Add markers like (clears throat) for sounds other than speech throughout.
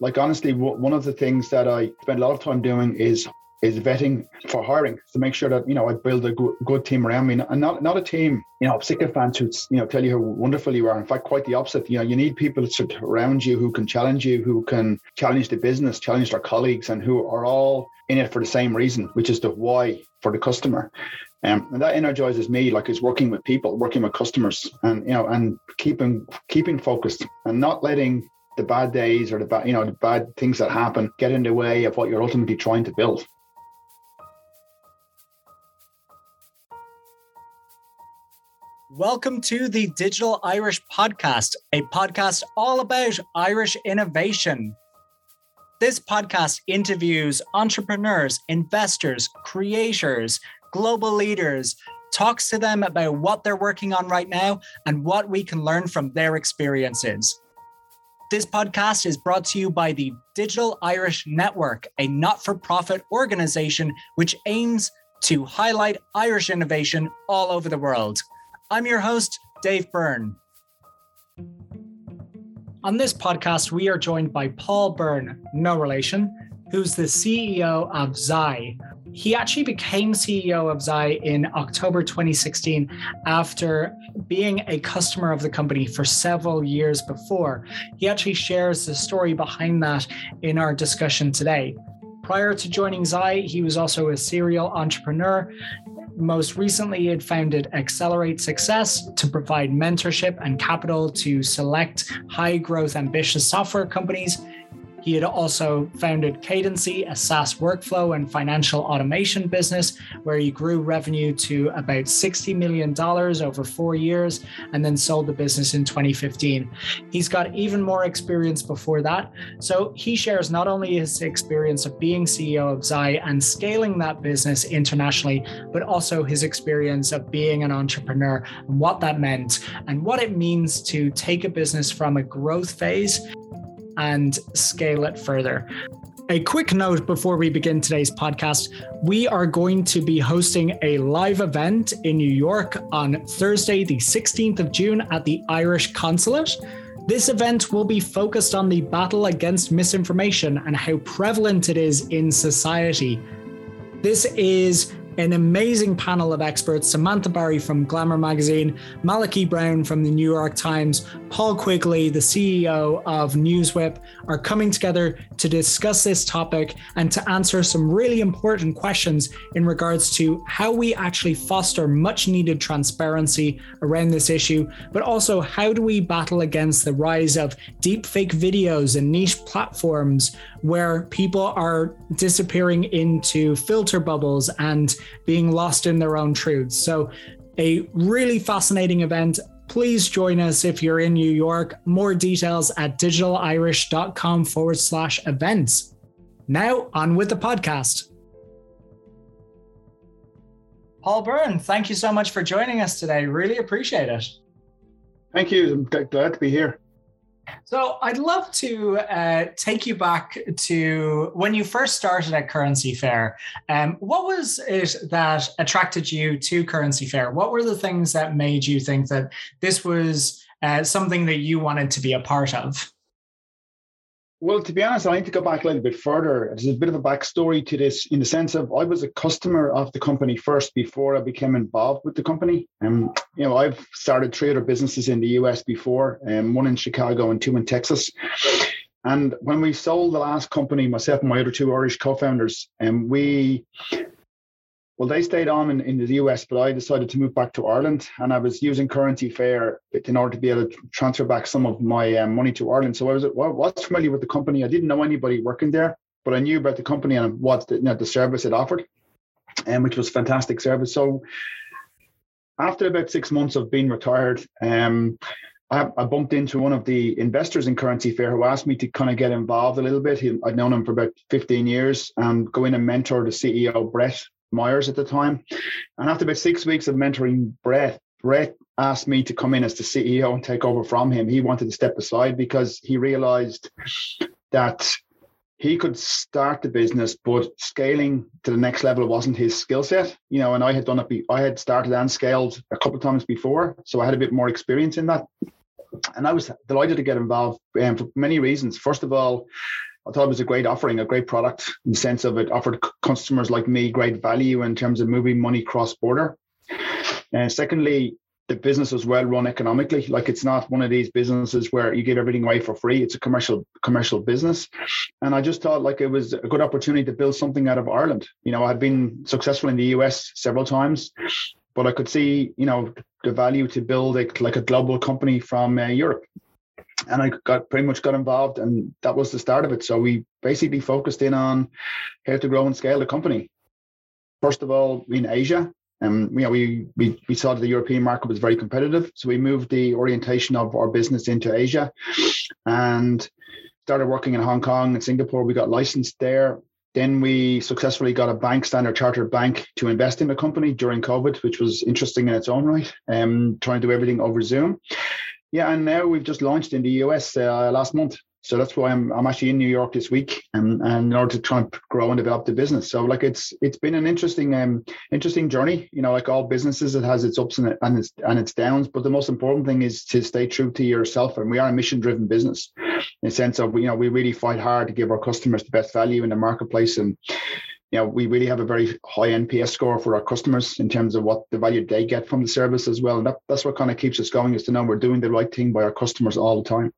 like honestly, one of the things that I spend a lot of time doing is is vetting for hiring to make sure that you know I build a good, good team around me, and not not a team you know sycophants who you know tell you how wonderful you are. In fact, quite the opposite. You know, you need people around you who can challenge you, who can challenge the business, challenge their colleagues, and who are all in it for the same reason, which is the why for the customer. Um, and that energizes me, like it's working with people, working with customers, and you know, and keeping keeping focused and not letting the bad days or the bad, you know, the bad things that happen get in the way of what you're ultimately trying to build. Welcome to the Digital Irish Podcast, a podcast all about Irish innovation. This podcast interviews entrepreneurs, investors, creators, global leaders, talks to them about what they're working on right now and what we can learn from their experiences. This podcast is brought to you by the Digital Irish Network, a not for profit organization which aims to highlight Irish innovation all over the world. I'm your host, Dave Byrne. On this podcast, we are joined by Paul Byrne, no relation, who's the CEO of Zai. He actually became CEO of Zai in October 2016 after being a customer of the company for several years before. He actually shares the story behind that in our discussion today. Prior to joining Zai, he was also a serial entrepreneur most recently, he had founded Accelerate Success to provide mentorship and capital to select high growth, ambitious software companies he had also founded Cadency, a SaaS workflow and financial automation business, where he grew revenue to about $60 million over four years and then sold the business in 2015. He's got even more experience before that. So he shares not only his experience of being CEO of Zai and scaling that business internationally, but also his experience of being an entrepreneur and what that meant and what it means to take a business from a growth phase and scale it further. A quick note before we begin today's podcast we are going to be hosting a live event in New York on Thursday, the 16th of June, at the Irish Consulate. This event will be focused on the battle against misinformation and how prevalent it is in society. This is an amazing panel of experts Samantha Barry from Glamour Magazine, Malachy Brown from the New York Times, Paul Quigley, the CEO of NewsWhip, are coming together to discuss this topic and to answer some really important questions in regards to how we actually foster much needed transparency around this issue, but also how do we battle against the rise of deepfake videos and niche platforms where people are disappearing into filter bubbles and being lost in their own truths. So, a really fascinating event. Please join us if you're in New York. More details at digitalirish.com forward slash events. Now, on with the podcast. Paul Byrne, thank you so much for joining us today. Really appreciate it. Thank you. I'm glad to be here. So I'd love to uh, take you back to when you first started at Currency Fair. Um, what was it that attracted you to Currency Fair? What were the things that made you think that this was uh, something that you wanted to be a part of? Well, to be honest, I need to go back a little bit further. There's a bit of a backstory to this in the sense of I was a customer of the company first before I became involved with the company. And um, you know, I've started three other businesses in the US before, um, one in Chicago and two in Texas. And when we sold the last company, myself and my other two Irish co-founders, and um, we well, they stayed on in, in the US, but I decided to move back to Ireland, and I was using Currency Fair in order to be able to transfer back some of my um, money to Ireland. So I was well, was familiar with the company. I didn't know anybody working there, but I knew about the company and what the, you know, the service it offered, and um, which was fantastic service. So after about six months of being retired, um, I, I, bumped into one of the investors in Currency Fair who asked me to kind of get involved a little bit. He, I'd known him for about 15 years and go in and mentor the CEO, Brett, Meyers at the time. And after about six weeks of mentoring Brett, Brett asked me to come in as the CEO and take over from him. He wanted to step aside because he realized that he could start the business, but scaling to the next level wasn't his skill set. You know, and I had done it. Be, I had started and scaled a couple of times before, so I had a bit more experience in that. and I was delighted to get involved um, for many reasons. First of all, I thought it was a great offering, a great product in the sense of it offered customers like me great value in terms of moving money cross border. And secondly, the business was well run economically. Like it's not one of these businesses where you give everything away for free. It's a commercial commercial business, and I just thought like it was a good opportunity to build something out of Ireland. You know, I'd been successful in the US several times, but I could see you know the value to build a, like a global company from uh, Europe. And I got pretty much got involved, and that was the start of it. So we basically focused in on how to grow and scale the company. First of all, in Asia, um, you know, we, we we saw that the European market was very competitive, so we moved the orientation of our business into Asia, and started working in Hong Kong and Singapore. We got licensed there. Then we successfully got a bank, Standard Chartered Bank, to invest in the company during COVID, which was interesting in its own right. Um, trying to do everything over Zoom. Yeah, and now we've just launched in the US uh, last month. So that's why I'm I'm actually in New York this week, and, and in order to try and grow and develop the business. So like it's it's been an interesting um interesting journey. You know, like all businesses, it has its ups and, and its and its downs. But the most important thing is to stay true to yourself. And we are a mission driven business, in the sense of you know we really fight hard to give our customers the best value in the marketplace and you know, we really have a very high NPS score for our customers in terms of what the value they get from the service as well. And that, that's what kind of keeps us going is to know we're doing the right thing by our customers all the time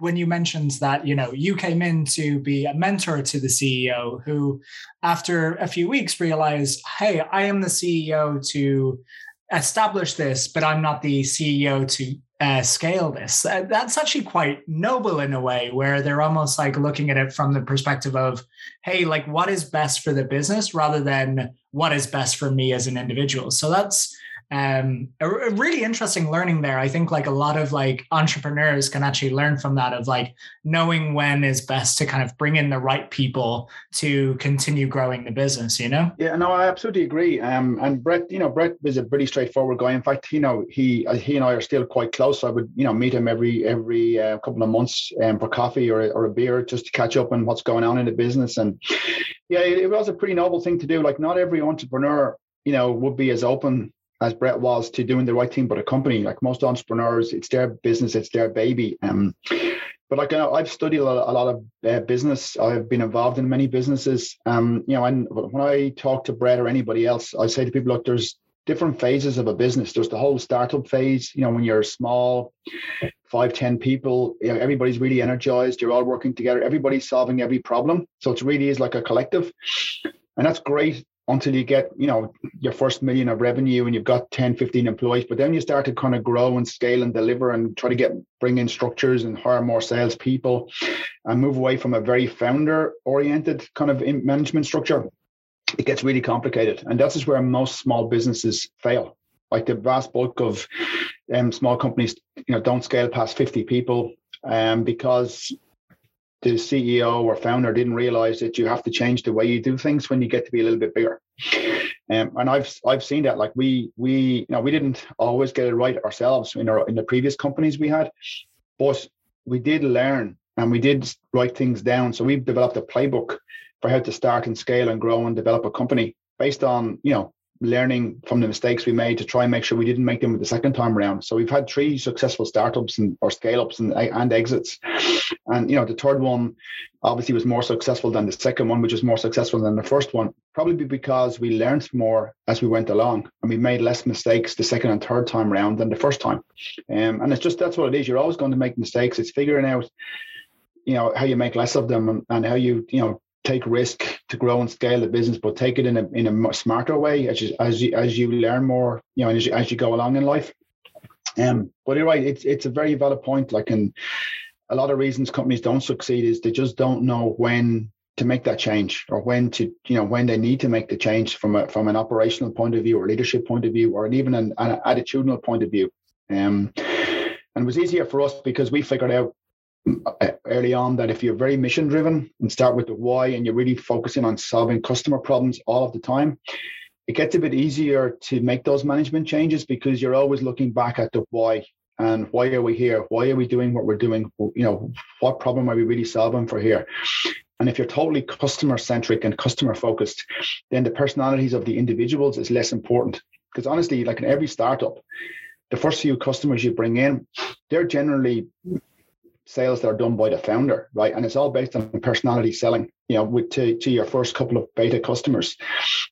when you mentioned that you know you came in to be a mentor to the ceo who after a few weeks realized hey i am the ceo to establish this but i'm not the ceo to uh, scale this. Uh, that's actually quite noble in a way where they're almost like looking at it from the perspective of hey like what is best for the business rather than what is best for me as an individual. So that's um, a, a, really interesting learning there. I think like a lot of like entrepreneurs can actually learn from that of like knowing when is best to kind of bring in the right people to continue growing the business. You know? Yeah, no, I absolutely agree. Um, and Brett, you know, Brett is a pretty straightforward guy. In fact, you know, he uh, he and I are still quite close. I would you know meet him every every uh, couple of months um, for coffee or or a beer just to catch up on what's going on in the business. And yeah, it, it was a pretty noble thing to do. Like not every entrepreneur you know would be as open as Brett was to doing the right thing but a company. Like most entrepreneurs, it's their business, it's their baby. Um, but like I've studied a lot, a lot of uh, business. I've been involved in many businesses. Um, you know, and when I talk to Brett or anybody else, I say to people, look, there's different phases of a business. There's the whole startup phase. You know, when you're small, five, ten people, you know, everybody's really energized. You're all working together. Everybody's solving every problem. So it really is like a collective, and that's great until you get you know your first million of revenue and you've got 10 15 employees but then you start to kind of grow and scale and deliver and try to get bring in structures and hire more salespeople and move away from a very founder oriented kind of management structure it gets really complicated. And that's where most small businesses fail. Like the vast bulk of um, small companies you know don't scale past 50 people um, because the CEO or founder didn't realize that you have to change the way you do things when you get to be a little bit bigger. Um, and I've I've seen that. Like we we you know we didn't always get it right ourselves in our in the previous companies we had, but we did learn and we did write things down. So we've developed a playbook for how to start and scale and grow and develop a company based on you know learning from the mistakes we made to try and make sure we didn't make them with the second time around. So we've had three successful startups and or scale ups and, and exits. And you know, the third one obviously was more successful than the second one, which was more successful than the first one. Probably because we learned more as we went along and we made less mistakes the second and third time around than the first time. Um, and it's just that's what it is. You're always going to make mistakes. It's figuring out you know how you make less of them and, and how you you know take risk to grow and scale the business, but take it in a in a smarter way as you, as you as you learn more, you know, as you, as you go along in life. Um, but you're right; it's it's a very valid point. Like, and a lot of reasons companies don't succeed is they just don't know when to make that change or when to you know when they need to make the change from a from an operational point of view or leadership point of view or even an, an attitudinal point of view. Um, and it was easier for us because we figured out early on that if you're very mission driven and start with the why and you're really focusing on solving customer problems all of the time, it gets a bit easier to make those management changes because you're always looking back at the why and why are we here? Why are we doing what we're doing? You know, what problem are we really solving for here? And if you're totally customer centric and customer focused, then the personalities of the individuals is less important. Because honestly, like in every startup, the first few customers you bring in, they're generally sales that are done by the founder, right? And it's all based on personality selling, you know, with to, to your first couple of beta customers.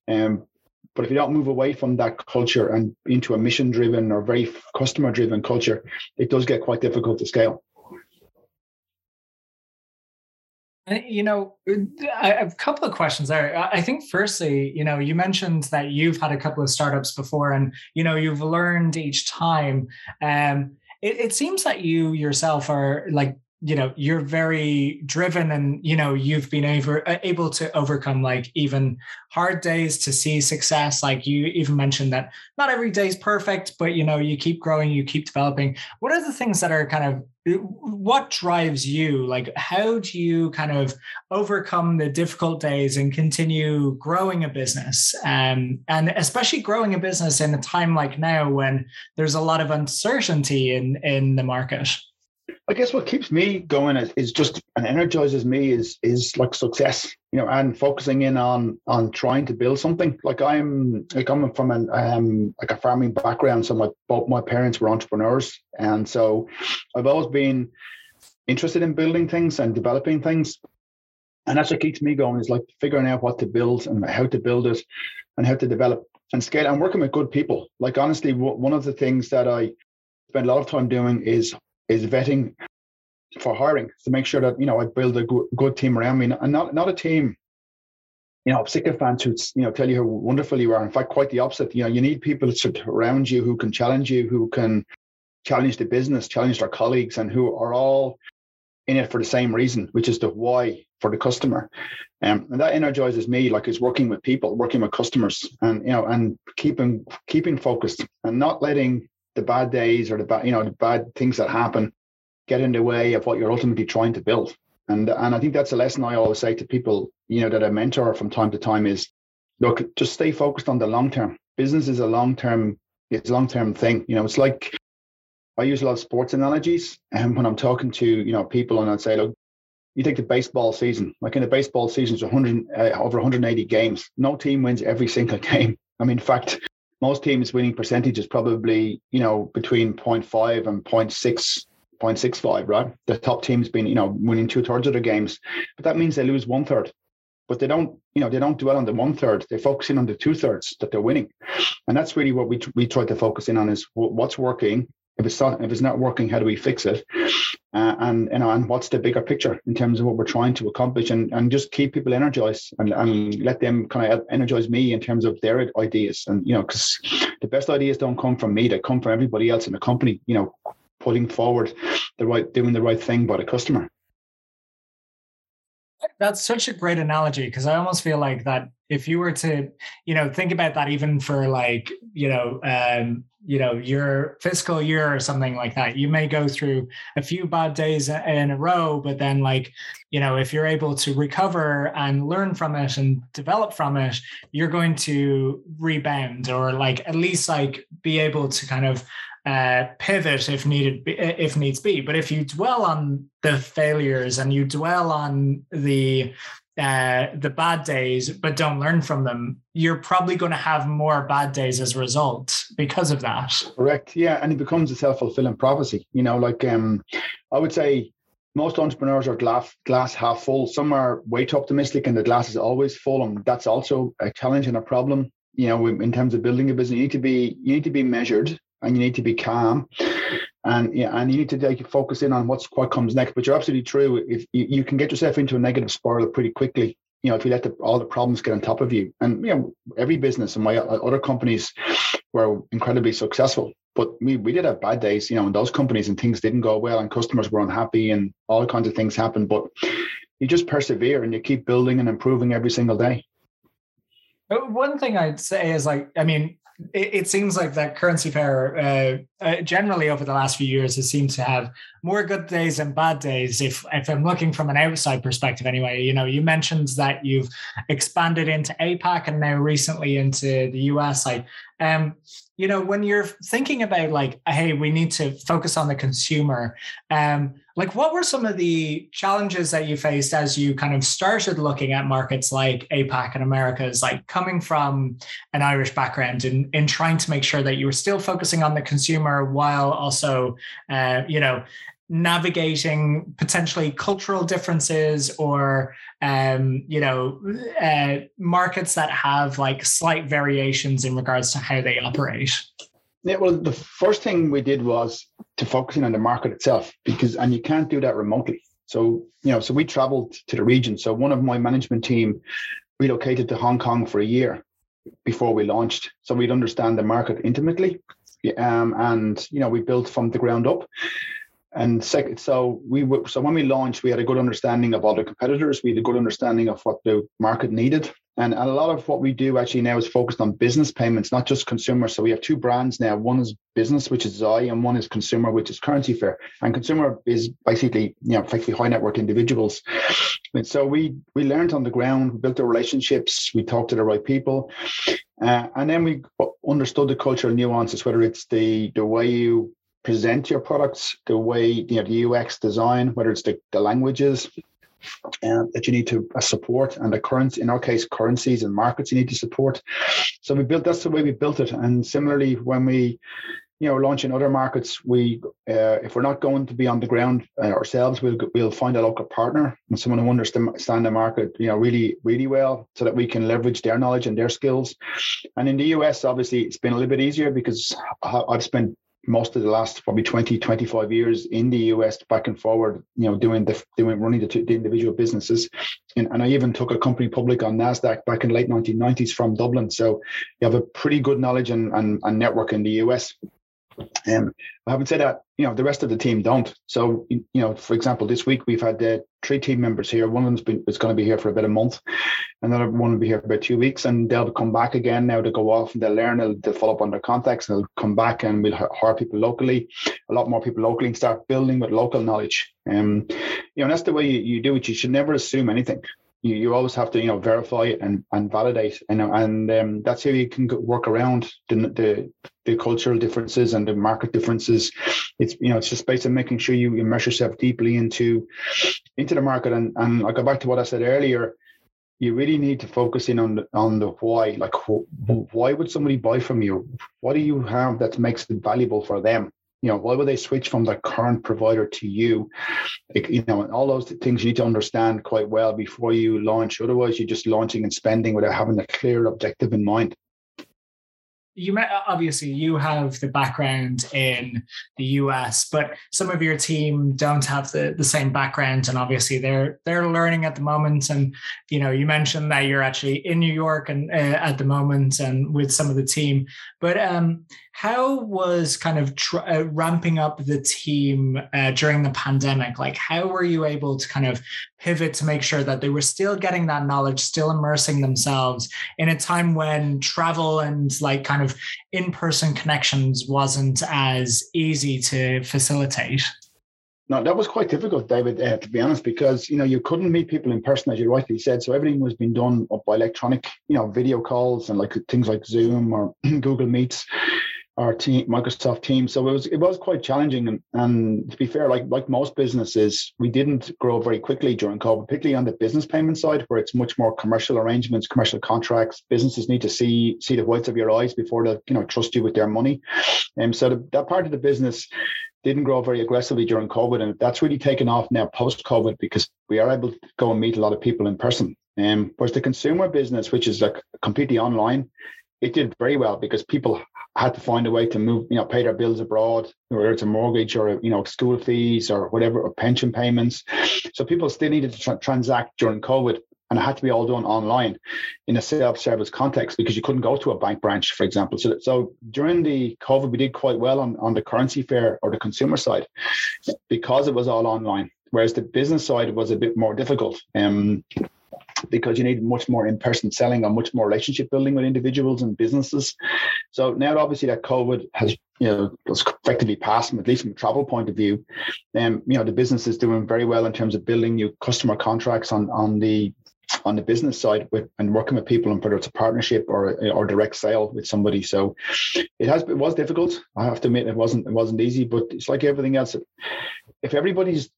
Um, but if you don't move away from that culture and into a mission driven or very customer driven culture, it does get quite difficult to scale. You know, a couple of questions there. I think, firstly, you know, you mentioned that you've had a couple of startups before, and you know, you've learned each time. Um, it, it seems that you yourself are like you know you're very driven and you know you've been able uh, able to overcome like even hard days to see success. Like you even mentioned that not every day is perfect but you know you keep growing you keep developing. What are the things that are kind of uh, what drives you? Like how do you kind of overcome the difficult days and continue growing a business? Um, and especially growing a business in a time like now when there's a lot of uncertainty in in the market I guess what keeps me going is, is just and energizes me is is like success, you know, and focusing in on on trying to build something. Like I'm like I'm from an um like a farming background, so my both my parents were entrepreneurs, and so I've always been interested in building things and developing things, and that's what keeps me going is like figuring out what to build and how to build it, and how to develop and scale. I'm working with good people. Like honestly, one of the things that I spend a lot of time doing is is vetting for hiring to make sure that you know I build a good, good team around me, and not not a team, you know, sycophants who you know tell you how wonderful you are. In fact, quite the opposite. You know, you need people around you who can challenge you, who can challenge the business, challenge their colleagues, and who are all in it for the same reason, which is the why for the customer. Um, and that energizes me, like is working with people, working with customers, and you know, and keeping keeping focused and not letting the bad days or the bad, you know, the bad things that happen get in the way of what you're ultimately trying to build. And and I think that's a lesson I always say to people, you know, that I mentor from time to time is look, just stay focused on the long term. Business is a long term, it's long term thing. You know, it's like I use a lot of sports analogies. And when I'm talking to, you know, people and I'd say, look, you take the baseball season, like in the baseball season, it's 100, uh, over 180 games. No team wins every single (laughs) game. I mean, in fact, most teams winning percentage is probably you know between 0.5 and 0.6 0.65 right? The top teams been you know winning two thirds of their games. But that means they lose one third. But they don't you know they don't dwell on the one third. They focus in on the two thirds that they're winning. And that's really what we, we try to focus in on is what's working. If it's not if it's not working how do we fix it uh, and you know and what's the bigger picture in terms of what we're trying to accomplish and, and just keep people energized and, and let them kind of energize me in terms of their ideas. And you know because the best ideas don't come from me they come from everybody else in the company you know putting forward the right doing the right thing by the customer that's such a great analogy because I almost feel like that if you were to, you know, think about that even for like, you know, um, you know, your fiscal year or something like that, you may go through a few bad days in a row, but then like, you know, if you're able to recover and learn from it and develop from it, you're going to rebound or like at least like be able to kind of uh, pivot if needed if needs be. But if you dwell on the failures and you dwell on the uh, the bad days but don't learn from them you're probably going to have more bad days as a result because of that. Correct. Yeah and it becomes a self-fulfilling prophecy you know like um i would say most entrepreneurs are glass glass half full. Some are way too optimistic and the glass is always full and that's also a challenge and a problem you know in terms of building a business. You need to be you need to be measured and you need to be calm and yeah, and you need to like, focus in on what's what comes next. But you're absolutely true. If you, you can get yourself into a negative spiral pretty quickly, you know, if you let the, all the problems get on top of you. And you know, every business and my uh, other companies were incredibly successful, but we we did have bad days, you know, in those companies and things didn't go well and customers were unhappy and all kinds of things happened. But you just persevere and you keep building and improving every single day. One thing I'd say is like, I mean, it, it seems like that Currency Fair uh, uh, generally over the last few years has seemed to have more good days and bad days. If if I'm looking from an outside perspective, anyway, you know, you mentioned that you've expanded into APAC and now recently into the US. Like, um, you know, when you're thinking about like, hey, we need to focus on the consumer, um, like what were some of the challenges that you faced as you kind of started looking at markets like APAC and Americas, like coming from an Irish background and in, in trying to make sure that you were still focusing on the consumer while also, uh, you know, navigating potentially cultural differences or um, you know uh, markets that have like slight variations in regards to how they operate? Yeah well the first thing we did was to focusing on the market itself because and you can't do that remotely. So you know so we traveled to the region. So one of my management team relocated to hong kong for a year before we launched. So we'd understand the market intimately. Um, and you know we built from the ground up and second, so we so when we launched, we had a good understanding of other competitors. We had a good understanding of what the market needed, and a lot of what we do actually now is focused on business payments, not just consumer. So we have two brands now. One is business, which is Zai, and one is consumer, which is Currency Fair. And consumer is basically you know effectively high net worth individuals. And so we we learned on the ground, we built the relationships, we talked to the right people, uh, and then we understood the cultural nuances, whether it's the the way you present your products, the way you know the UX design, whether it's the, the languages uh, that you need to uh, support, and the currency in our case currencies and markets you need to support. So we built that's the way we built it. And similarly, when we you know launch in other markets, we uh, if we're not going to be on the ground uh, ourselves, we'll we'll find a local partner and someone who understands the market you know really really well, so that we can leverage their knowledge and their skills. And in the US, obviously, it's been a little bit easier because I've spent most of the last probably 20 25 years in the us back and forward you know doing the doing running the, the individual businesses. And, and i even took a company public on nasdaq back in late 1990s from dublin. So you have a pretty good knowledge and, and, and network in the us I haven't said that, you know, the rest of the team don't. So, you know, for example, this week we've had uh, three team members here. One of been is going to be here for about a month, another one will be here for about two weeks, and they'll come back again now to go off and they'll learn. They'll, they'll follow up on their contacts, and they'll come back, and we'll hire people locally, a lot more people locally, and start building with local knowledge. Um, you know, that's the way you, you do it. You should never assume anything you, you always have to you know verify and, and validate and and um, that's how you can work around the, the the cultural differences and the market differences. It's you know it's just based on making sure you immerse yourself deeply into into the market. And and I go back to what I said earlier you really need to focus in on the, on the why. Like why would somebody buy from you? What do you have that makes it valuable for them you know why would they switch from their current provider to you you know and all those things you need to understand quite well before you launch otherwise you're just launching and spending without having a clear objective in mind you met obviously you have the background in the US, but some of your team don't have the, the same background, and obviously they're they're learning at the moment. And you know, you mentioned that you're actually in New York and uh, at the moment, and with some of the team. But um, how was kind of tr- uh, ramping up the team uh, during the pandemic? Like, how were you able to kind of pivot to make sure that they were still getting that knowledge, still immersing themselves in a time when travel and like kind of in person connections wasn't as easy to facilitate? No, that was quite difficult, David, uh, to be honest, because you know you couldn't meet people in person, as you rightly said. So everything was being done by electronic, you know, video calls and like things like Zoom or (clears throat) Google Meets our team, Microsoft team. So it was it was quite challenging. And, and to be fair, like like most businesses, we didn't grow very quickly during COVID, particularly on the business payment side, where it's much more commercial arrangements, commercial contracts. Businesses need to see see the whites of your eyes before they you know trust you with their money. And um, so the, that part of the business didn't grow very aggressively during COVID, and that's really taken off now post COVID because we are able to go and meet a lot of people in person. Um, whereas the consumer business, which is like completely online, it did very well because people had to find a way to move, you know, pay their bills abroad, whether it's a mortgage or you know school fees or whatever, or pension payments. So people still needed to tra- transact during COVID, and it had to be all done online in a self-service context because you couldn't go to a bank branch, for example. So, so during the COVID, we did quite well on on the currency fair or the consumer side because it was all online. Whereas the business side was a bit more difficult. Um, because you need much more in-person selling and much more relationship building with individuals and businesses. So now, obviously, that COVID has you know effectively passed, at least from a travel point of view. Um, you know, the business is doing very well in terms of building new customer contracts on on the on the business side with and working with people and whether it's a partnership or or direct sale with somebody. So it has it was difficult. I have to admit it wasn't it wasn't easy, but it's like everything else. If everybody's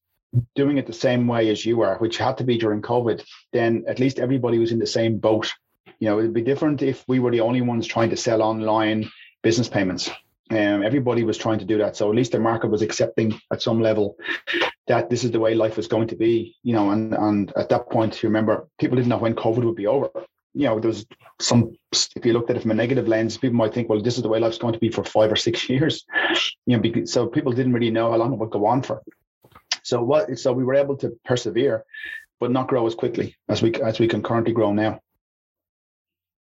doing it the same way as you are, which had to be during COVID, then at least everybody was in the same boat. You know, it'd be different if we were the only ones trying to sell online business payments. Um, everybody was trying to do that. So at least the market was accepting at some level that this is the way life was going to be, you know, and, and at that point, you remember people didn't know when COVID would be over. You know, there's some, if you looked at it from a negative lens, people might think, well, this is the way life's going to be for five or six (laughs) years. You know, because, so people didn't really know how long it would go on for. So what, so we were able to persevere, but not grow as quickly as we, as we can currently grow now.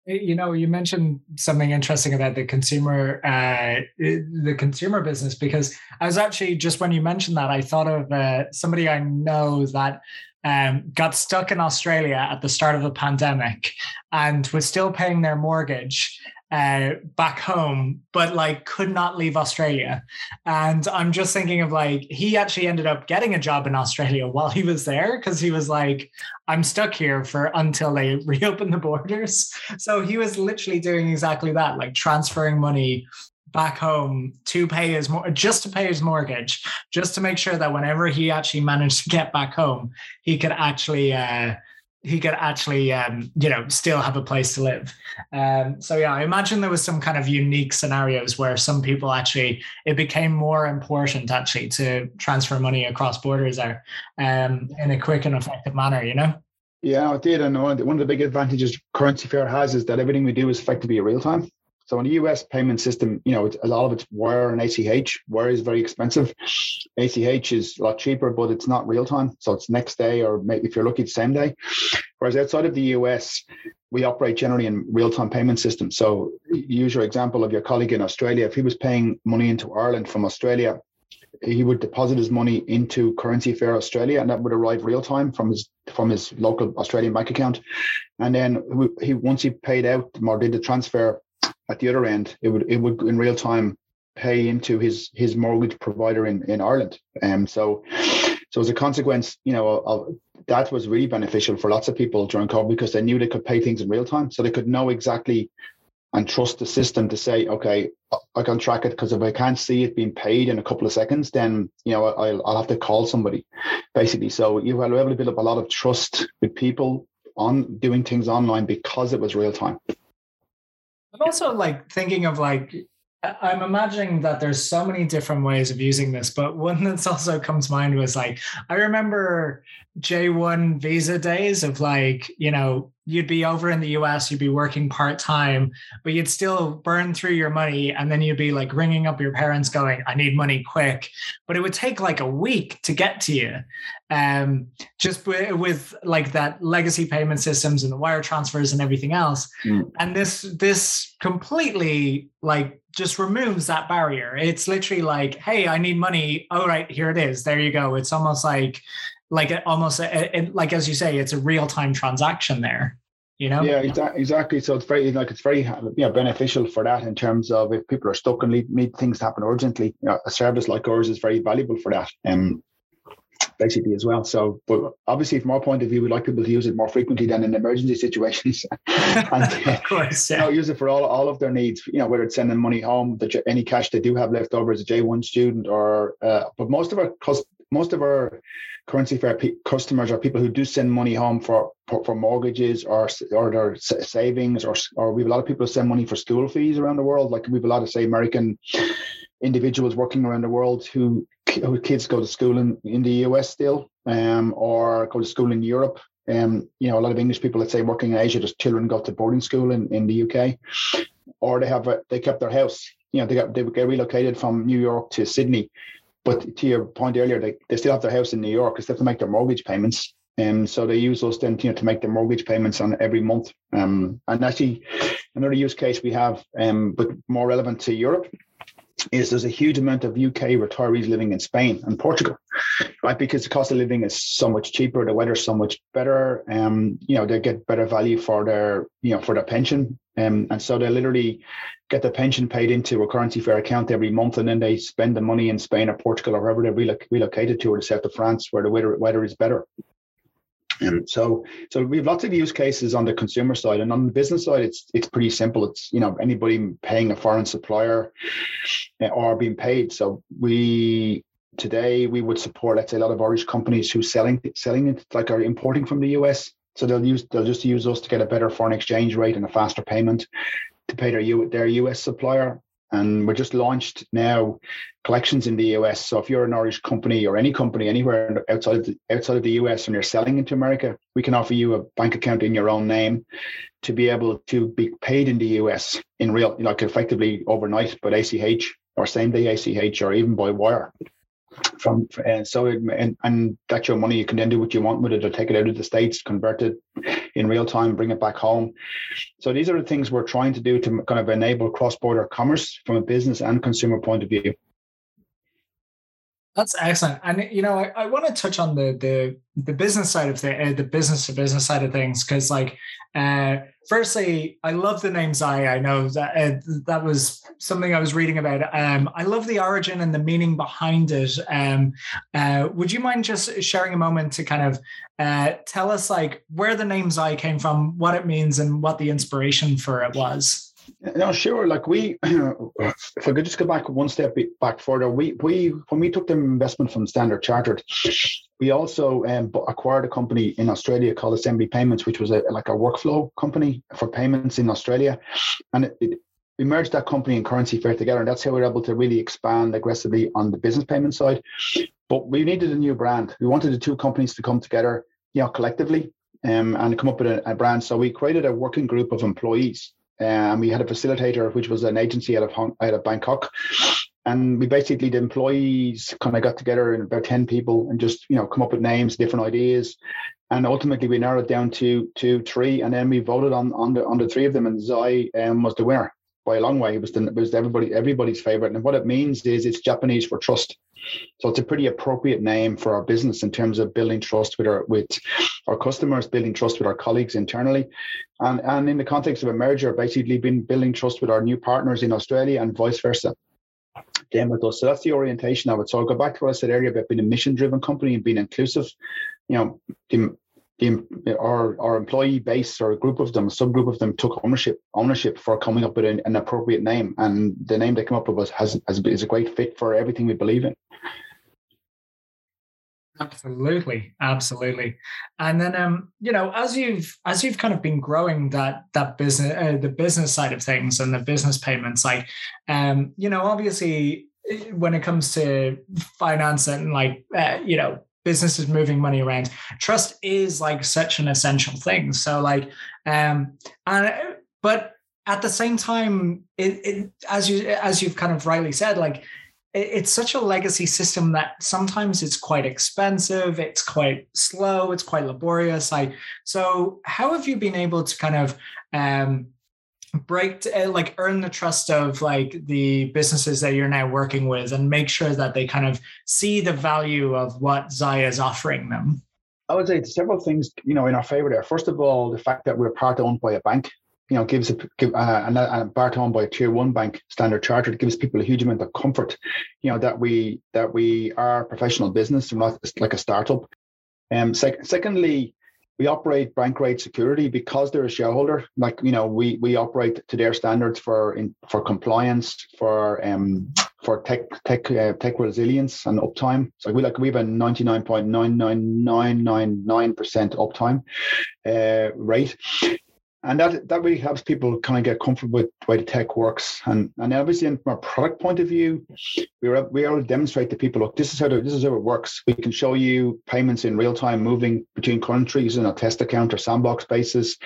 You know you mentioned something interesting about the consumer uh, the consumer business because i was actually just when you mentioned that i thought of uh, somebody i know that um, got stuck in australia at the start of the pandemic and was still paying their mortgage uh, back home, but like could not leave Australia. And I'm just thinking of like, he actually ended up getting a job in Australia (laughs) while he was there because he was like, I'm stuck here for until they (laughs) reopen the borders. So he was literally doing exactly that, like transferring money back home to pay his more just to pay his mortgage just to make sure that whenever he actually managed to get back home he could actually uh, he could actually um, you know still have a place to live. Um, so yeah i imagine there was some kind of unique scenarios where some people actually it became more important actually to transfer money across borders there um, in a quick and effective manner you know? Yeah it did. And one of the big advantages currency fair has is that everything we do is effectively real time so in the US payment system, you know, a lot of it's wire and ACH. Wire is very expensive. ACH is a lot cheaper, but it's not real time. So it's next day or maybe if you're lucky, same day. Whereas outside of the US, we operate generally in real time payment systems. So use your example of your colleague in Australia. If he was paying money into Ireland from Australia, he would deposit his money into Currency Fair Australia, and that would arrive real time from his from his local Australian bank account. And then he once he paid out or did the transfer at the other end, it would it would in real time pay into his his mortgage provider in in Ireland. Um, so so as a consequence, you know, of, that was really beneficial for lots of people during COVID because they knew they could pay things in real time, so they could know exactly and trust the system to say, okay, I can track it because if I can't see it being paid in a couple of seconds, then you know I'll, I'll have to call somebody, basically. So you were able to build up a lot of trust with people on doing things online because it was real time. I'm also like thinking of like I'm imagining that there's so many different ways of using this, but one that's also comes to mind was like I remember J1 visa days of like, you know, you'd be over in the US, you'd be working part time, but you'd still burn through your money. And then you'd be like ringing up your parents going, I need money quick. But it would take like a week to get to you. Um, just with, with like that legacy payment systems and the wire transfers and everything else. Mm. And this, this completely like just removes that barrier. It's literally like, hey, I need money. All right, here it is. There you go. It's almost like like almost a, like as you say it's a real-time transaction there you know yeah exactly so it's very like it's very you know, beneficial for that in terms of if people are stuck and need, things happen urgently you know, a service like ours is very valuable for that um basically as well so but obviously from our point of view we'd like people to use it more frequently than in emergency (laughs) situations and of course yeah. you know, use it for all, all of their needs you know whether it's sending money home the, any cash they do have left over as a j1 student or uh, but most of our most of our Currency Fair pe- customers are people who do send money home for for mortgages or or their savings or or we have a lot of people who send money for school fees around the world. Like we have a lot of say American individuals working around the world who who kids go to school in, in the US still, um, or go to school in Europe. Um, you know, a lot of English people, let's say, working in Asia, just children go to boarding school in, in the UK, or they have a, they kept their house. You know, they got they get relocated from New York to Sydney, but to your point earlier, they, they still have their house in New York. They still have to make their mortgage payments. And um, so they use those then you know, to make their mortgage payments on every month. Um, and actually, another use case we have, um, but more relevant to Europe, is there's a huge amount of UK retirees living in Spain and Portugal, right? Because the cost of living is so much cheaper, the weather's so much better. Um, you know, they get better value for their, you know, for their pension. Um, and so they literally get the pension paid into a currency fair account every month, and then they spend the money in Spain or Portugal or wherever they're reloc- relocated to, or the south of France, where the weather, weather is better. And so, so we have lots of use cases on the consumer side, and on the business side, it's it's pretty simple. It's you know anybody paying a foreign supplier eh, or being paid. So we today we would support, let's say, a lot of Irish companies who selling selling it like are importing from the US. So they'll use they'll just use us to get a better foreign exchange rate and a faster payment to pay their U, their US supplier. And we're just launched now collections in the US. So if you're an Irish company or any company anywhere outside of the, outside of the US and you're selling into America, we can offer you a bank account in your own name to be able to be paid in the US in real, like effectively overnight, but ACH or same day ACH or even by wire from and so it, and, and that's your money. You can then do what you want with it or take it out of the states convert it in real time bring it back home. So these are the things we're trying to do to kind of enable cross-border commerce from a business and consumer point of view that's excellent, and you know, I, I want to touch on the the the business side of the uh, the business to business side of things because, like, uh, firstly, I love the name Zai. I know that uh, that was something I was reading about. Um, I love the origin and the meaning behind it. Um, uh, would you mind just sharing a moment to kind of uh, tell us like where the name Zai came from, what it means, and what the inspiration for it was? No, sure. Like we, (clears throat) if I could just go back one step back further, we we when we took the investment from Standard Chartered, we also um, acquired a company in Australia called Assembly Payments, which was a, like a workflow company for payments in Australia, and it, it, we merged that company and Currency Fair together, and that's how we were able to really expand aggressively on the business payment side. But we needed a new brand. We wanted the two companies to come together, you know, collectively, um, and come up with a, a brand. So we created a working group of employees um, we had a facilitator, which was an agency out of Hong, out of Bangkok, and we basically the employees kind of got together in about ten people and just you know come up with names, different ideas, and ultimately we narrowed down to to three, and then we voted on on the on the three of them, and Zai um, was the winner by a long way. It was the, it was everybody everybody's favorite, and what it means is it's Japanese for trust. So it's a pretty appropriate name for our business in terms of building trust with our with our customers, building trust with our colleagues internally, and and in the context of a merger, basically been building trust with our new partners in Australia and vice versa. Then with us. So that's the orientation of it. So I'll go back to what I said earlier about being a mission driven company and being inclusive. You know, the, the, our our employee base or a group of them, a subgroup of them took ownership ownership for coming up with an, an appropriate name, and the name they came up with was has, has is a great fit for everything we believe in. Absolutely, absolutely. And then, um, you know, as you've as you've kind of been growing that that business, uh, the business side of things, and the business payments, like, um, you know, obviously, when it comes to finance and like, uh, you know, businesses moving money around, trust is like such an essential thing. So, like, um, and but at the same time, it, it as you as you've kind of rightly said, like it's such a legacy system that sometimes it's quite expensive it's quite slow it's quite laborious. Like so how have you been able to kind of um break uh, like earn the trust of like the businesses that you're now working with and make sure that they kind of see the value of what Zai is offering them? I would say several things, you know, in our favor there. First of all, the fact that we're part owned by a bank, you know, gives a, give, uh, and, and Barton by a tier one bank, Standard Chartered, gives people a huge amount of comfort, you know, that we that we are professional business, and not like a startup. Um, sec- secondly, we operate bank grade security because they're a shareholder. Like you know, we we operate to their standards for in, for compliance, for um for tech tech uh, tech resilience and uptime. So we like we have a ninety nine point nine nine nine nine nine percent uptime uh, rate and that that really helps people kind of get comfortable with the way the tech works. And and obviously, from a product point of view, we are we are to demonstrate to people, look, this is how this is how it works. We can show you payments in real time, moving between countries in a test account or sandbox basis.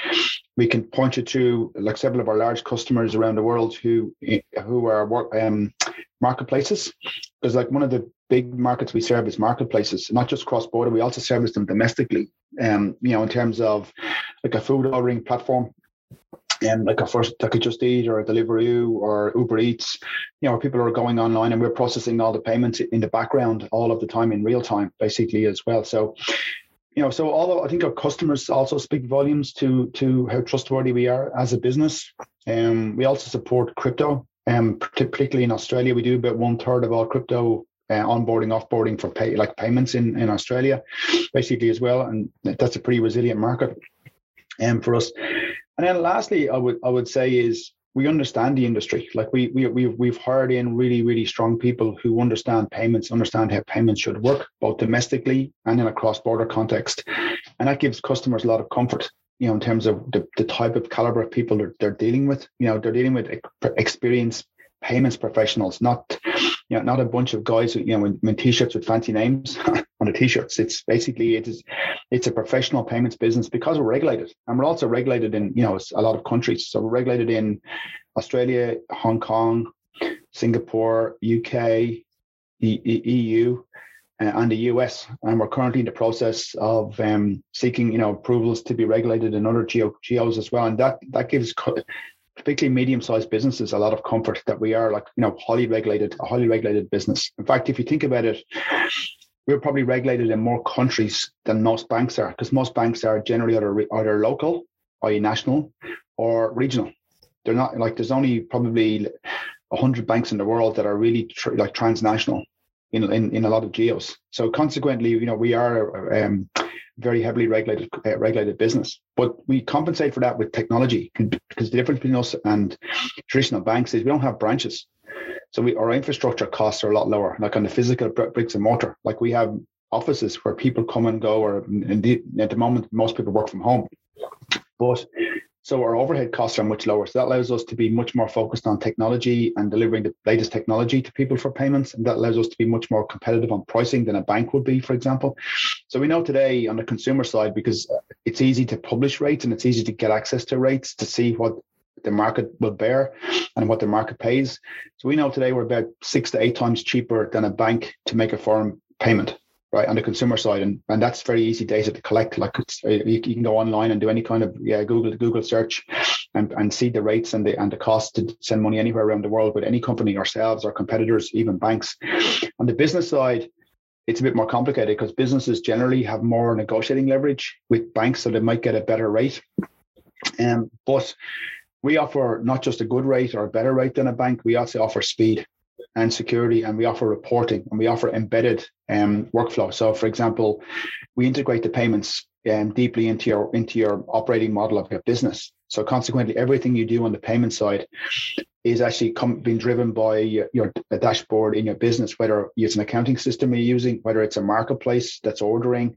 We can point you to like several of our large customers around the world who who are work, um, marketplaces. Because like one of the big markets we serve is marketplaces, not just cross border. We also service them domestically. Um, you know, in terms of like a food ordering platform, and like a first like a Just Eat or a Deliveroo or Uber Eats, you know, people are going online and we're processing all the payments in the background all of the time in real time, basically as well. So, you know, so although I think our customers also speak volumes to to how trustworthy we are as a business, um, we also support crypto. Um, particularly in Australia, we do about one third of all crypto uh, onboarding, offboarding for pay like payments in in Australia, basically as well, and that's a pretty resilient market, um, for us. And then lastly, I would I would say is we understand the industry. Like we we we we've hired in really really strong people who understand payments, understand how payments should work both domestically and in a cross border context, and that gives customers a lot of comfort. You know, in terms of the, the type of caliber of people they're, they're dealing with. You know, they're dealing with experienced payments professionals, not you know, not a bunch of guys you know in t-shirts with fancy names (laughs) on the t-shirts. It's basically it is it's a professional payments business because we're regulated, and we're also regulated in you know a lot of countries. So we're regulated in Australia, Hong Kong, Singapore, UK, EU, uh, and the US. And we're currently in the process of um, seeking you know approvals to be regulated in other geo- geos as well, and that that gives particularly medium-sized businesses a lot of comfort that we are like you know highly regulated a highly regulated business. In fact if you think about it we're probably regulated in more countries than most banks are because most banks are generally either, either local i.e national or regional. They're not like there's only probably 100 banks in the world that are really tr- like transnational in, in in a lot of geos. So consequently you know we are um, very heavily regulated uh, regulated business. But we compensate for that with technology because the difference between us and traditional banks is we don't have branches. So we, our infrastructure costs are a lot lower, like on the physical bricks and mortar. Like we have offices where people come and go, or indeed at the moment most people work from home. But so our overhead costs are much lower. So that allows us to be much more focused on technology and delivering the latest technology to people for payments. And that allows us to be much more competitive on pricing than a bank would be, for example. So we know today on the consumer side, because uh, it's easy to publish rates and it's easy to get access to rates to see what the market will bear and what the market pays. So we know today we're about six to eight times cheaper than a bank to make a foreign payment right on the consumer side and and that's very easy data to collect. Like uh, you, can go online and do any kind of yeah google google search and, and see the rates and the and the cost to send money anywhere around the world with any company ourselves or competitors even banks. On the business side it's a bit more complicated because businesses generally have more negotiating leverage with banks so they might get a better rate. Um, but we offer not just a good rate or a better rate than a bank we also offer speed and security, and we offer reporting and we offer embedded um, workflow. So, for example, we integrate the payments um, deeply into your into your operating model of your business. So, consequently, everything you do on the payment side is actually come, being driven by your, your dashboard in your business, whether it's an accounting system you're using, whether it's a marketplace that's ordering,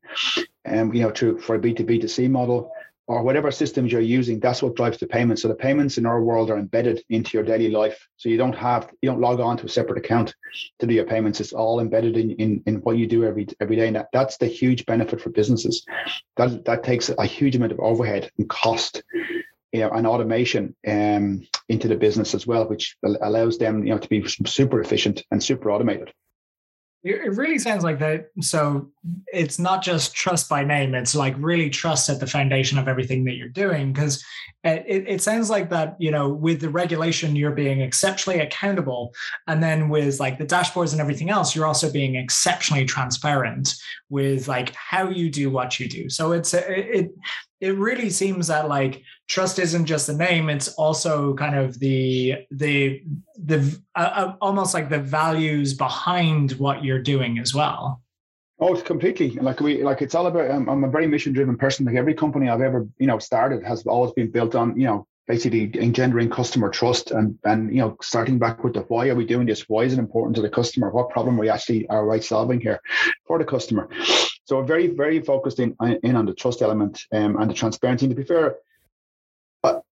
and um, you know, to for a B two B to C model, or whatever systems you're using, that's what drives the payments. So the payments in our world are embedded into your daily life. So you don't have you don't log on to a separate account to do your payments. It's all embedded in in, in what you do every every day. And that, that's the huge benefit for businesses. That that takes a huge amount of overhead and cost you know, and automation um, into the business as well, which allows them, you know, to be super efficient and super automated. It really sounds like that. So it's not just trust by name. It's like really trust at the foundation of everything that you're doing. Because it, it sounds like that, you know, with the regulation, you're being exceptionally accountable. And then with like the dashboards and everything else, you're also being exceptionally transparent with like how you do what you do. So it's, it, it really seems that like trust isn't just a name it's also kind of the the the uh, uh, almost like the values behind what you're doing as well oh it's completely like we like it's all about um, i'm a very mission driven person. Like every company i've ever you know started has always been built on you know basically engendering customer trust and and you know starting back with the why are we doing this? Why is it important to the customer? What problem we actually are right solving here for the customer? So we're very, very focused in, in on the trust element um, and the transparency. And to be fair,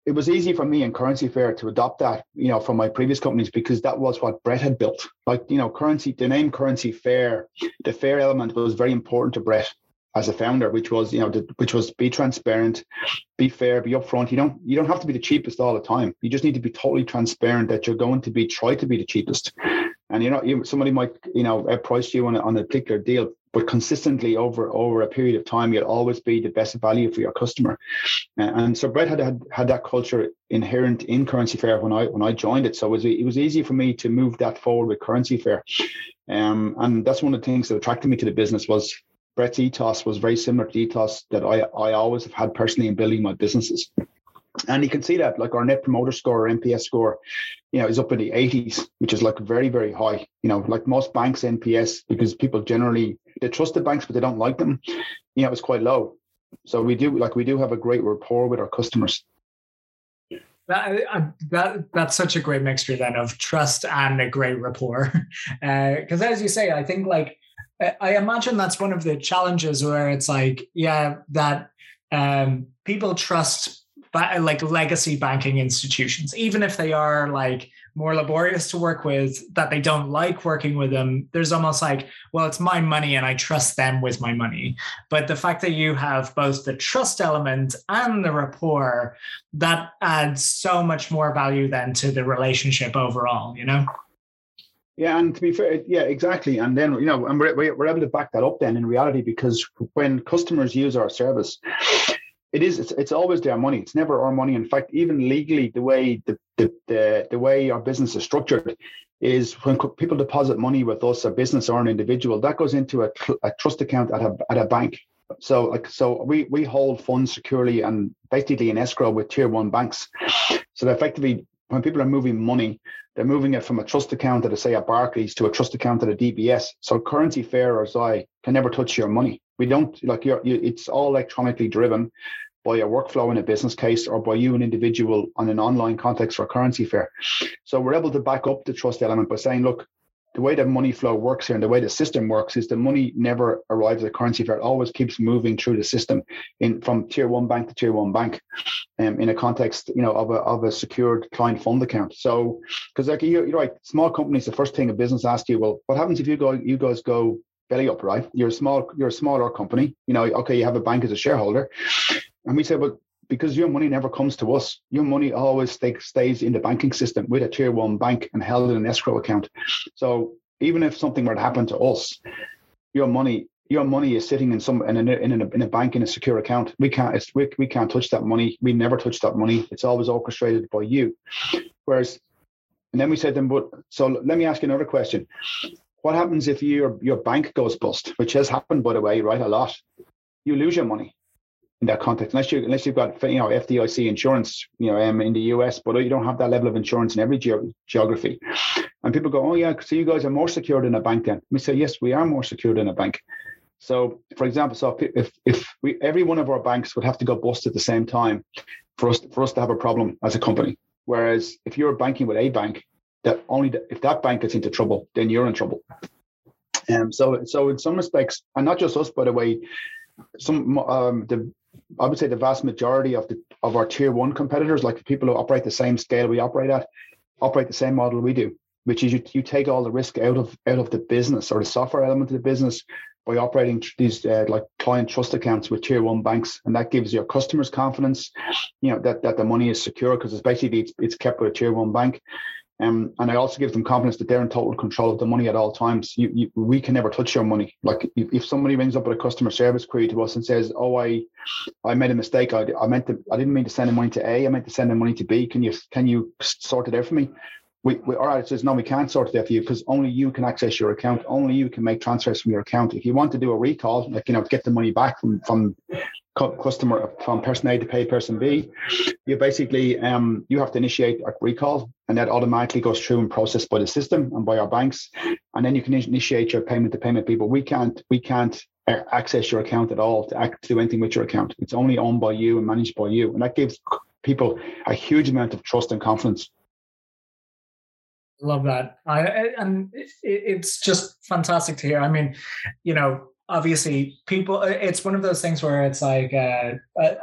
it was easy for me in Currency Fair to adopt that, you know, from my previous companies because that was what Brett had built. Like, you know, currency, the name Currency Fair, the fair element was very important to Brett as a founder, which was, you know, the, which was be transparent, be fair, be upfront. You don't, you don't have to be the cheapest all the time. You just need to be totally transparent that you're going to be try to be the cheapest. And you know, somebody might, you know, price you on a, on a particular deal, but consistently over over a period of time, you'll always be the best value for your customer. And so Brett had had, had that culture inherent in Currency Fair when I when I joined it. So it was it was easy for me to move that forward with Currency Fair. Um, and that's one of the things that attracted me to the business was Brett's ethos was very similar to the ethos that I I always have had personally in building my businesses. And you can see that like our net promoter score or NPS score, you know, is up in the 80s, which is like very, very high. You know, like most banks NPS, because people generally they trust the banks, but they don't like them, you know, it's quite low. So we do like we do have a great rapport with our customers. That, uh, that that's such a great mixture then of trust and a great rapport because (laughs) uh, as you say i think like i imagine that's one of the challenges where it's like yeah that um, people trust Uh, like legacy banking institutions even if they are like more laborious to work with, that they don't like working with them, there's almost like, well, it's my money and I trust them with my money. But the fact that you have both the trust element and the rapport, that adds so much more value then to the relationship overall, you know? Yeah, and to be fair, yeah, exactly. And then you know, and we're, we're able to back that up then in reality because when customers use our service, it is it's, it's always their money it's never our money in fact even legally the way the, the the, the way our business is structured is when people deposit money with us a business or an individual that goes into a, a trust account at a, at a bank so like so we we hold funds securely and basically in escrow with tier one banks so effectively when people are moving money they're moving it from a trust account at a say a Barclays to a trust account at a DBS. So currency fair or I can never touch your money. We don't like you're, you, it's all electronically driven by a workflow in a business case or by you, an individual, on an online context for a currency fair. So we're able to back up the trust element by saying, look, the way the money flow works here and the way the system works is the money never arrives at currency fair. It always keeps moving through the system in from tier one bank to tier one bank, um, in a context, you know, of a of a secured client fund account. So, because like you're, you're right, small companies, the first thing a business asks you, well, what happens if you go, you guys go belly up, right? You're a small, you're a smaller company. You know, okay, you have a bank as a shareholder, and we said, well, because your money never comes to us, your money always stay, stays in the banking system with a tier one bank and held in an escrow account. So even if something were to happen to us, your money your money is sitting in some in a, in a, in a bank in a secure account. We can't we, we can't touch that money. We never touch that money. It's always orchestrated by you. Whereas, and then we said then, but so let me ask you another question. What happens if your your bank goes bust, (laughs) which has happened by the way, right? A lot. You lose your money in that context, unless you unless you've got you know FDIC insurance, you know, um, in the US, but you don't have that level of insurance in every ge- geography. And people go, oh yeah, so you guys are more secure than a bank. Then we say yes, we are more secure than a bank. So, for example, so if if we every one of our banks would have to go bust at the same time for us for us to have a problem as a company. Whereas if you're banking with a bank, that only the, if that bank gets into trouble, then you're in trouble. Um, so so in some respects, and not just us, by the way, some um, the I would say the vast majority of the of our tier one competitors, like the people who operate the same scale we operate at, operate the same model we do, which is you, you take all the risk out of out of the business or the software element of the business by operating these uh, like client trust accounts with tier one banks, and that gives your customers confidence, you know that that the money is secure because it's basically it's, it's kept with a tier one bank. Um, and I also give them confidence that they're in total control of the money at all times. You, you, we can never touch your money. Like if, if, somebody rings up with a customer service query to us and says, "Oh, I, I made a mistake. I, I meant to. I didn't mean to send the money to A. I meant to send the money to B. Can you can you sort it out for me?" We, we all right. It says no, we can't sort it out for you because only you can access your account. Only you can make transfers from your account. If you want to do a recall, like you know, get the money back from from customer from person A to pay person B, you basically um, you have to initiate a recall, and that automatically goes through and processed by the system and by our banks, and then you can initiate your payment to payment people. We can't we can't uh, access your account at all to act to do anything with your account. It's only owned by you and managed by you, and that gives people a huge amount of trust and confidence. Love that, I, and it's just fantastic to hear. I mean, you know, obviously people it's one of those things where it's like uh,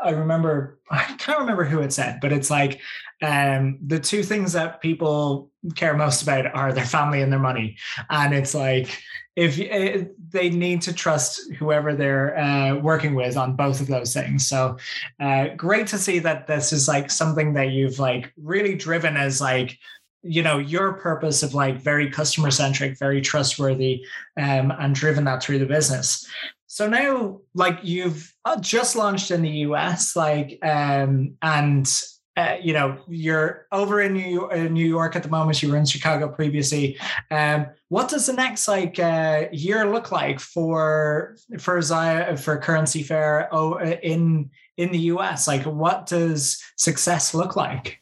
I, remember (laughs) i can't remember who it said but it's like um, the two things that people care most about are their family and their money. And it's like if uh, they need to trust whoever they're uh, working with on both of those things. So uh, great to see that this is like something that you've like really driven as like you know your purpose of like very customer centric very trustworthy um, and driven that through the business so now like you've uh, just launched in the us like um, and uh, you know, you're over in New York, in New York at the moment. You were in Chicago previously. Um, what does the next like uh, year look like for for Zai for Currency Fair oh, in in the US? Like, what does success look like?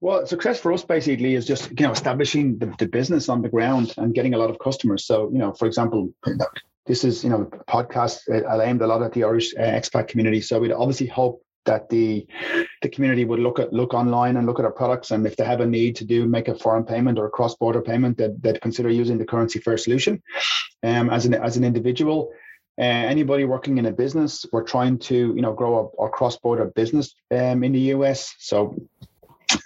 Well, success for us basically is just you know establishing the, the business on the ground and getting a lot of customers. So you know, for example, this is you know podcast aimed a lot at the Irish uh, expat community. So we'd obviously hope that the the community would look at look online and look at our products and if they have a need to do make a foreign payment or a cross-border payment that that consider using the currency fair solution um, as an as an individual uh, anybody working in a business we're trying to you know grow our, our cross-border business um, in the us so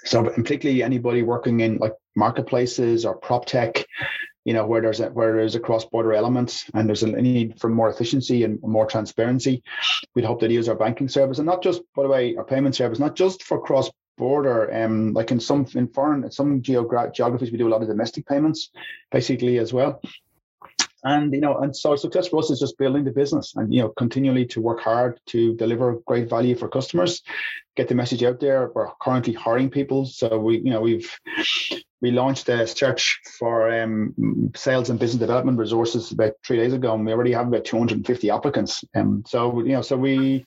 so particularly anybody working in like marketplaces or prop tech you know where there's a where there's a cross-border element and there's a need for more efficiency and more transparency we'd hope to use our banking service. And not just by the way our payment service not just for cross border um like in some in foreign some geogra- geographies we do a lot of domestic payments basically as well and you know and so success for us is just building the business and you know continually to work hard to deliver great value for customers get the message out there we're currently hiring people so we you know we've we launched a search for um, sales and business development resources about three days ago, and we already have about 250 applicants. Um, so you know, so we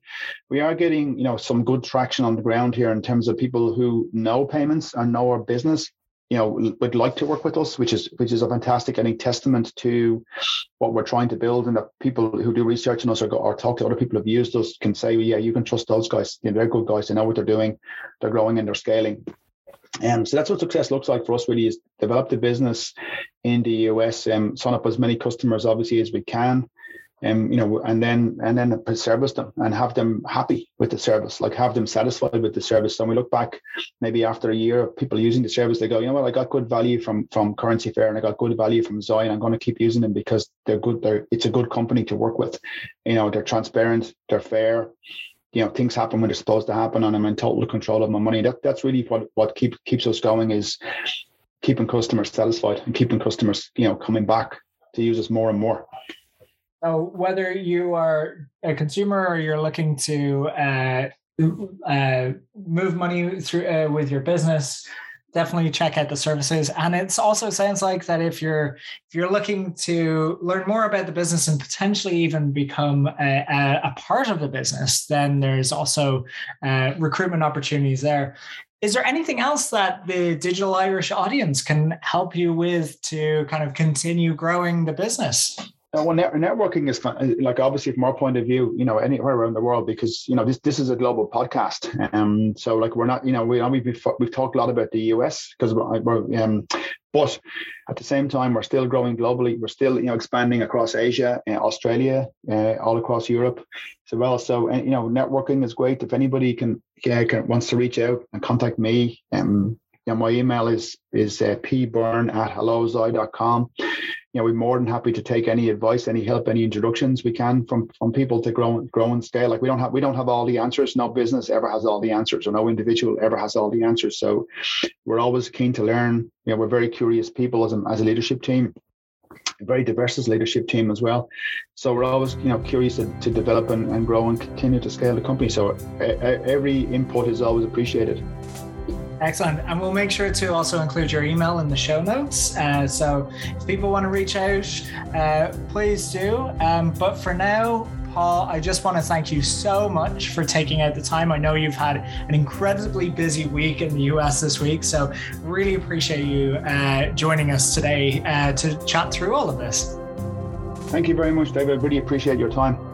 we are getting you know some good traction on the ground here in terms of people who know payments and know our business. You know, would like to work with us, which is which is a fantastic, I think, testament to what we're trying to build, and that people who do research on us or, or talk to other people who've used us can say, yeah, you can trust those guys. You know, they're good guys. They know what they're doing. They're growing and they're scaling. Um, so that's what success looks like for us. Really, is develop the business in the US, and um, sign up as many customers obviously as we can, um, you know, and then and then service them and have them happy with the service, like have them satisfied with the service. So when we look back, maybe after a year of people using the service, they go, you know what, I got good value from from Currency Fair, and I got good value from Zai. I'm going to keep using them because they're good. They're it's a good company to work with. You know, they're transparent, they're fair you know things happen when they're supposed to happen and I'm in total control of my money. That that's really what what keeps keeps us going is keeping customers satisfied and keeping customers you know coming back to use us more and more. So whether you are a consumer or you're looking to uh, uh, move money through uh, with your business, definitely check out the services. And it also sounds like that if you're if you're looking to learn more about the business and potentially even become a, a, a part of the business then there's also uh, recruitment opportunities there. Is there anything else that the digital irish audience can help you with to kind of continue growing the business uh, well, net- networking is fun. Uh, like obviously from our point of view, you know, anywhere around the world, because you know this this is a global podcast. Um, so like we're not, you know, we we've we've talked a lot about the US because we're, we're um, but at the same time we're still growing globally. We're still you know expanding across Asia, uh, Australia, uh, all across Europe as well. So you know, networking is great. If anybody can, yeah, can wants to reach out and contact me, um, you know, my email is is uh, pbyrne at hellozai.com you know, we're more than happy to take any advice, any help, any introductions we can from from people to grow grow and scale. Like we don't have we don't have all the answers. No business ever has all the answers, or no individual ever has all the answers. So we're always keen to learn. You know, we're very curious people as a, as a leadership team very diverse as leadership team as well. So we're always, you know, curious to, to develop and, and, grow and continue to scale the company. So every input is always appreciated. Excellent. And we'll make sure to also include your email in the show notes. Uh, so if people want to reach out, uh, please do. Um, but for now, Paul, I just want to thank you so much for taking out the time. I know you've had an incredibly busy week in the US this week. So really appreciate you uh, joining us today uh, to chat through all of this. Thank you very much, David. I Really appreciate your time.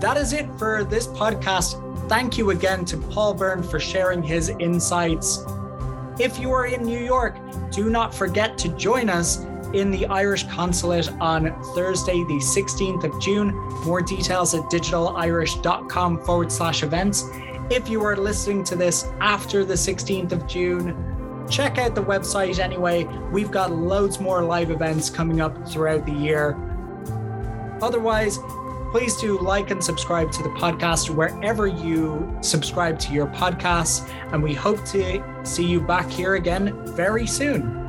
That is it for this podcast. Thank you again to Paul Byrne for sharing his insights. If you are in New York, do not forget to join us in the Irish Consulate on Thursday, the 16th of June. More details at digitalirish.com forward slash events. If you are listening to this after the 16th of June, check out the website anyway. We've got loads more live events coming up throughout the year. Otherwise, please do like and subscribe to the podcast wherever you subscribe to your podcasts. And we hope to see you back here again very soon.